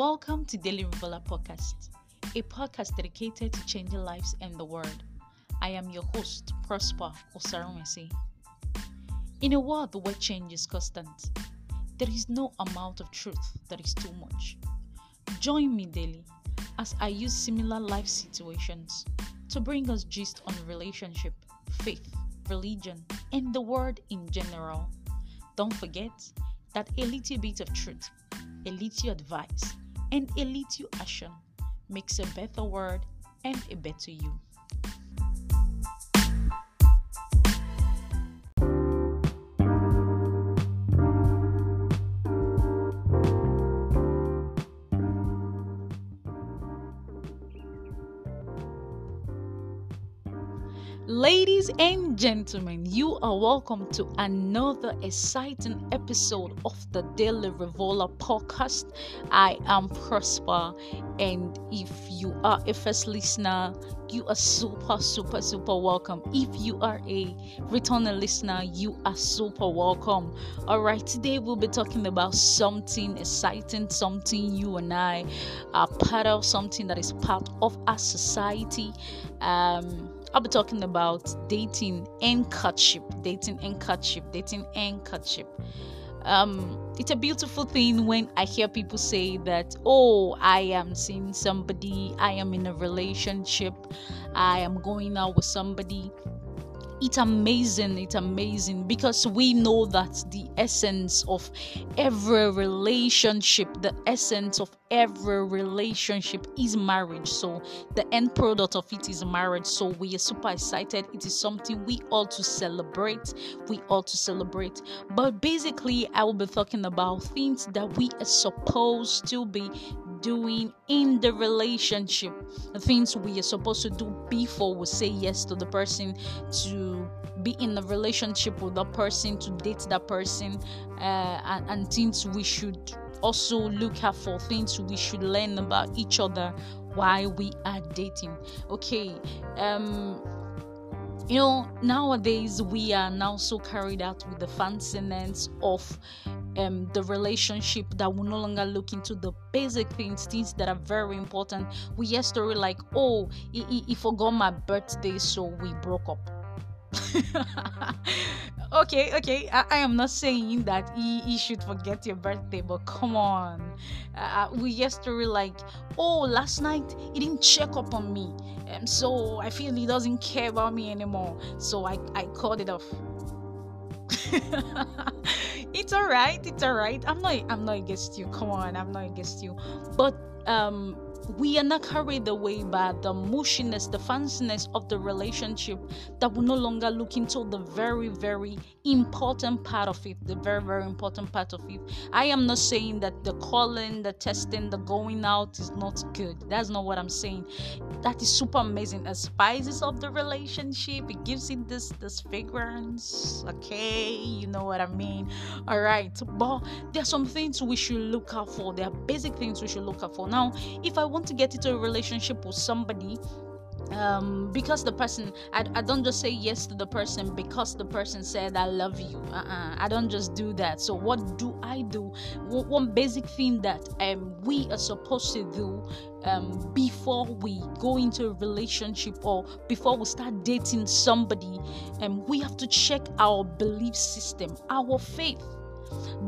Welcome to Daily Revealer Podcast, a podcast dedicated to changing lives and the world. I am your host, Prosper Osarumesi. In a world where change is constant, there is no amount of truth that is too much. Join me daily as I use similar life situations to bring us gist on relationship, faith, religion, and the world in general. Don't forget that a little bit of truth, a little advice, and a little action makes a better world and a better you. Ladies and gentlemen, you are welcome to another exciting episode of the Daily Revola podcast. I am Prosper, and if you are a first listener, you are super, super, super welcome. If you are a returning listener, you are super welcome. All right, today we'll be talking about something exciting, something you and I are part of, something that is part of our society. Um, I'll be talking about dating and courtship, dating and courtship, dating and courtship. Um, it's a beautiful thing when I hear people say that, oh, I am seeing somebody, I am in a relationship, I am going out with somebody, it's amazing it's amazing because we know that the essence of every relationship the essence of every relationship is marriage. So the end product of it is marriage. So we are super excited. It is something we ought to celebrate we ought to celebrate. But basically i will be talking about things that we are supposed to be doing in the relationship, the things we are supposed to do before we say yes to the person, to be in a relationship with that person, to date that person, uh, and, and things we should also look out for, things we should learn about each other while we are dating. Okay, um you know nowadays we are now so carried out with the fanciness of um, the relationship that will no longer look into the basic things things that are very important we hear story like oh he, he, he forgot my birthday so we broke up okay, okay. I, I, am not saying that he, he should forget your birthday, but come on. Uh, uh we yesterday like, oh, last night he didn't check up on me, and so I feel he doesn't care about me anymore. So I I called it off. it's all right. It's all right. I'm not. I'm not against you. Come on. I'm not against you. But um we are not carried away by the mushiness, the fanciness of the relationship that we no longer look into the very, very important part of it. The very, very important part of it. I am not saying that the calling, the testing, the going out is not good. That's not what I'm saying. That is super amazing. As spices of the relationship, it gives it this this fragrance. Okay, you know what I mean. All right, but there are some things we should look out for. There are basic things we should look out for. Now, if I want want to get into a relationship with somebody um because the person I, I don't just say yes to the person because the person said i love you. Uh-uh. i don't just do that. So what do i do? One basic thing that um we are supposed to do um before we go into a relationship or before we start dating somebody and um, we have to check our belief system our faith.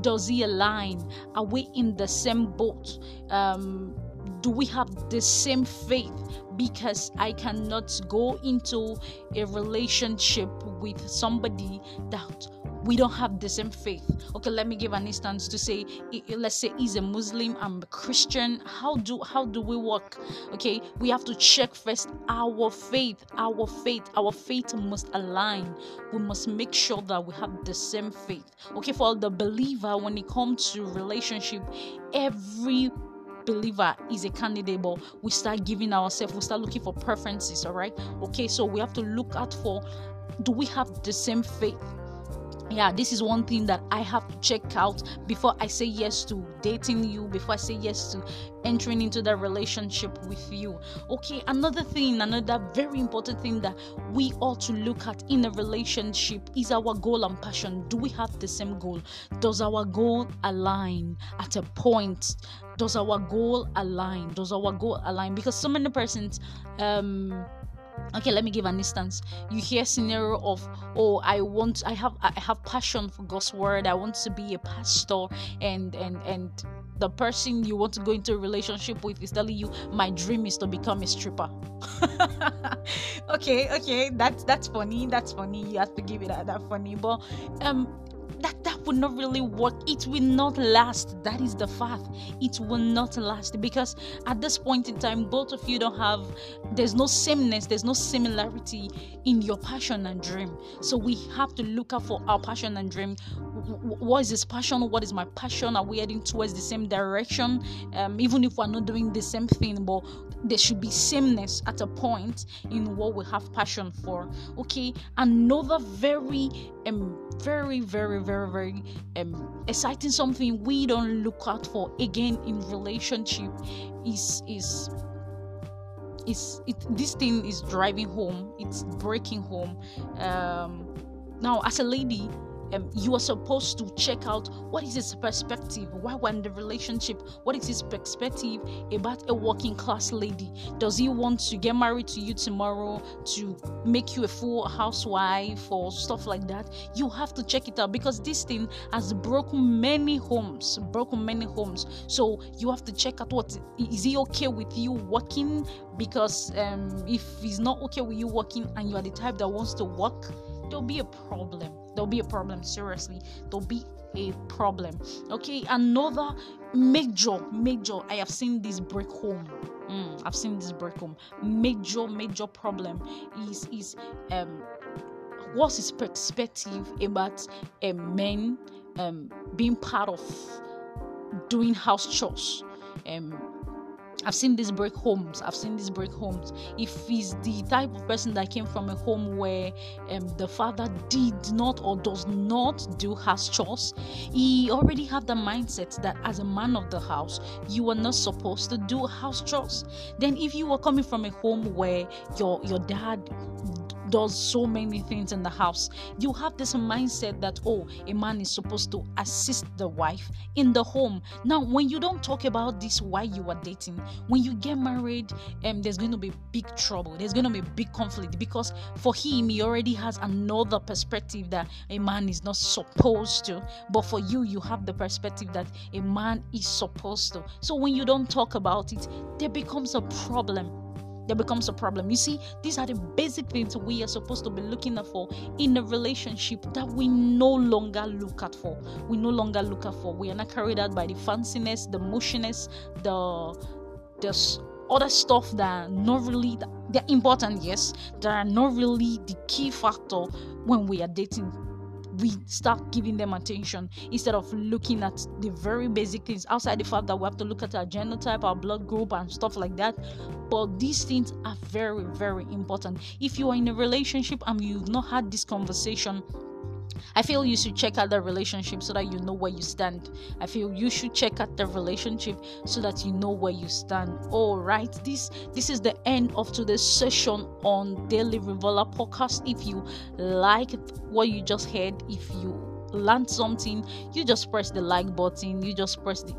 Does he align? Are we in the same boat? Um do we have the same faith? Because i cannot go into a relationship with somebody that we don't have the same faith. Okay let me give an instance to say let's say he's a muslim i'm a christian. How do how do we work? Okay we have to check first our faith our faith our faith must align. We must make sure that we have the same faith. Okay for the believer when it comes to relationship every believer is a candidate, but we start giving ourselves, we start looking for preferences, all right? Okay, so we have to look out for do we have the same faith? Yeah this is one thing that i have to check out before i say yes to dating you before i say yes to entering into that relationship with you. Okay another thing another very important thing that we ought to look at in a relationship is our goal and passion. Do we have the same goal? Does our goal align at a point? Does our goal align? Does our goal align? Because so many persons um okay let me give an instance. You hear scenario of oh i want i have i have passion for god's word. I want to be a pastor and and and the person you want to go into a relationship with is telling you my dream is to become a stripper. Okay okay that's that's funny that's funny. You have to give it that, that funny. But um will not really work. It will not last. That is the fact. It will not last because at this point in time both of you don't have there's no sameness there's no similarity in your passion and dream. So we have to look out for our passion and dream. What is this passion? What is my passion? Are we heading towards the same direction? Um, even if we're not doing the same thing but there should be sameness at a point in what we have passion for okay? Another very um very very very very um exciting something we don't look out for again in relationship is is is it this thing is driving home. It's breaking home. Um now as a lady um, you are supposed to check out what is his perspective. Why we're in the relationship what is his perspective about a working class lady? Does he want to get married to you tomorrow to make you a full housewife or stuff like that? You have to check it out because this thing has broken many homes broken many homes. So you have to check out what is he okay with you working? Because um, if he's not okay with you working and you are the type that wants to work there'll be a problem there'll be a problem seriously. There'll be a problem. Okay another major major i have seen this break home. Mm, i've seen this break home. Major major problem is is um what's his perspective about a man um being part of doing house chores? Um I've seen these break homes. I've seen these break homes. If he's the type of person that came from a home where um, the father did not or does not do house chores, he already had the mindset that as a man of the house, you are not supposed to do house chores. Then, if you were coming from a home where your your dad does so many things in the house. You have this mindset that, oh, a man is supposed to assist the wife in the home. Now, when you don't talk about this while you are dating, when you get married, um, there's going to be big trouble. There's going to be big conflict because for him, he already has another perspective that a man is not supposed to. But for you, you have the perspective that a man is supposed to. So when you don't talk about it, there becomes a problem there becomes a problem. You see, these are the basic things we are supposed to be looking for in a relationship that we no longer look at for. We no longer look at for. We are not carried out by the fanciness, the motioniness, the the other stuff that are not really they're important, yes, that are not really the key factor when we are dating we start giving them attention instead of looking at the very basic things outside the fact that we have to look at our genotype, our blood group, and stuff like that. But these things are very, very important. If you are in a relationship and you've not had this conversation, I feel you should check out the relationship so that you know where you stand. I feel you should check out the relationship so that you know where you stand. All right, this this is the end of today's session on Daily Revola podcast. If you like what you just heard, if you learned something, you just press the like button. You just press the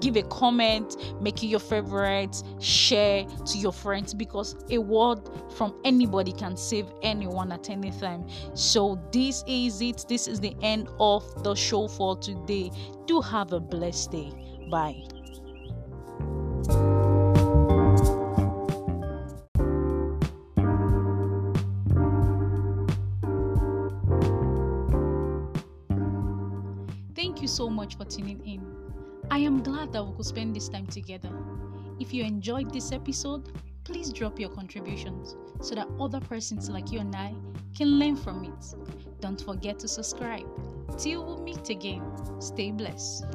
give a comment, make it your favorite, share to your friends because a word from anybody can save anyone at any time. So, this is it. This is the end of the show for today. Do have a blessed day. Bye. Thank you so much for tuning in. I am glad that we could spend this time together. If you enjoyed this episode, please drop your contributions so that other persons like you and I can learn from it. Don't forget to subscribe. Till we meet again, stay blessed.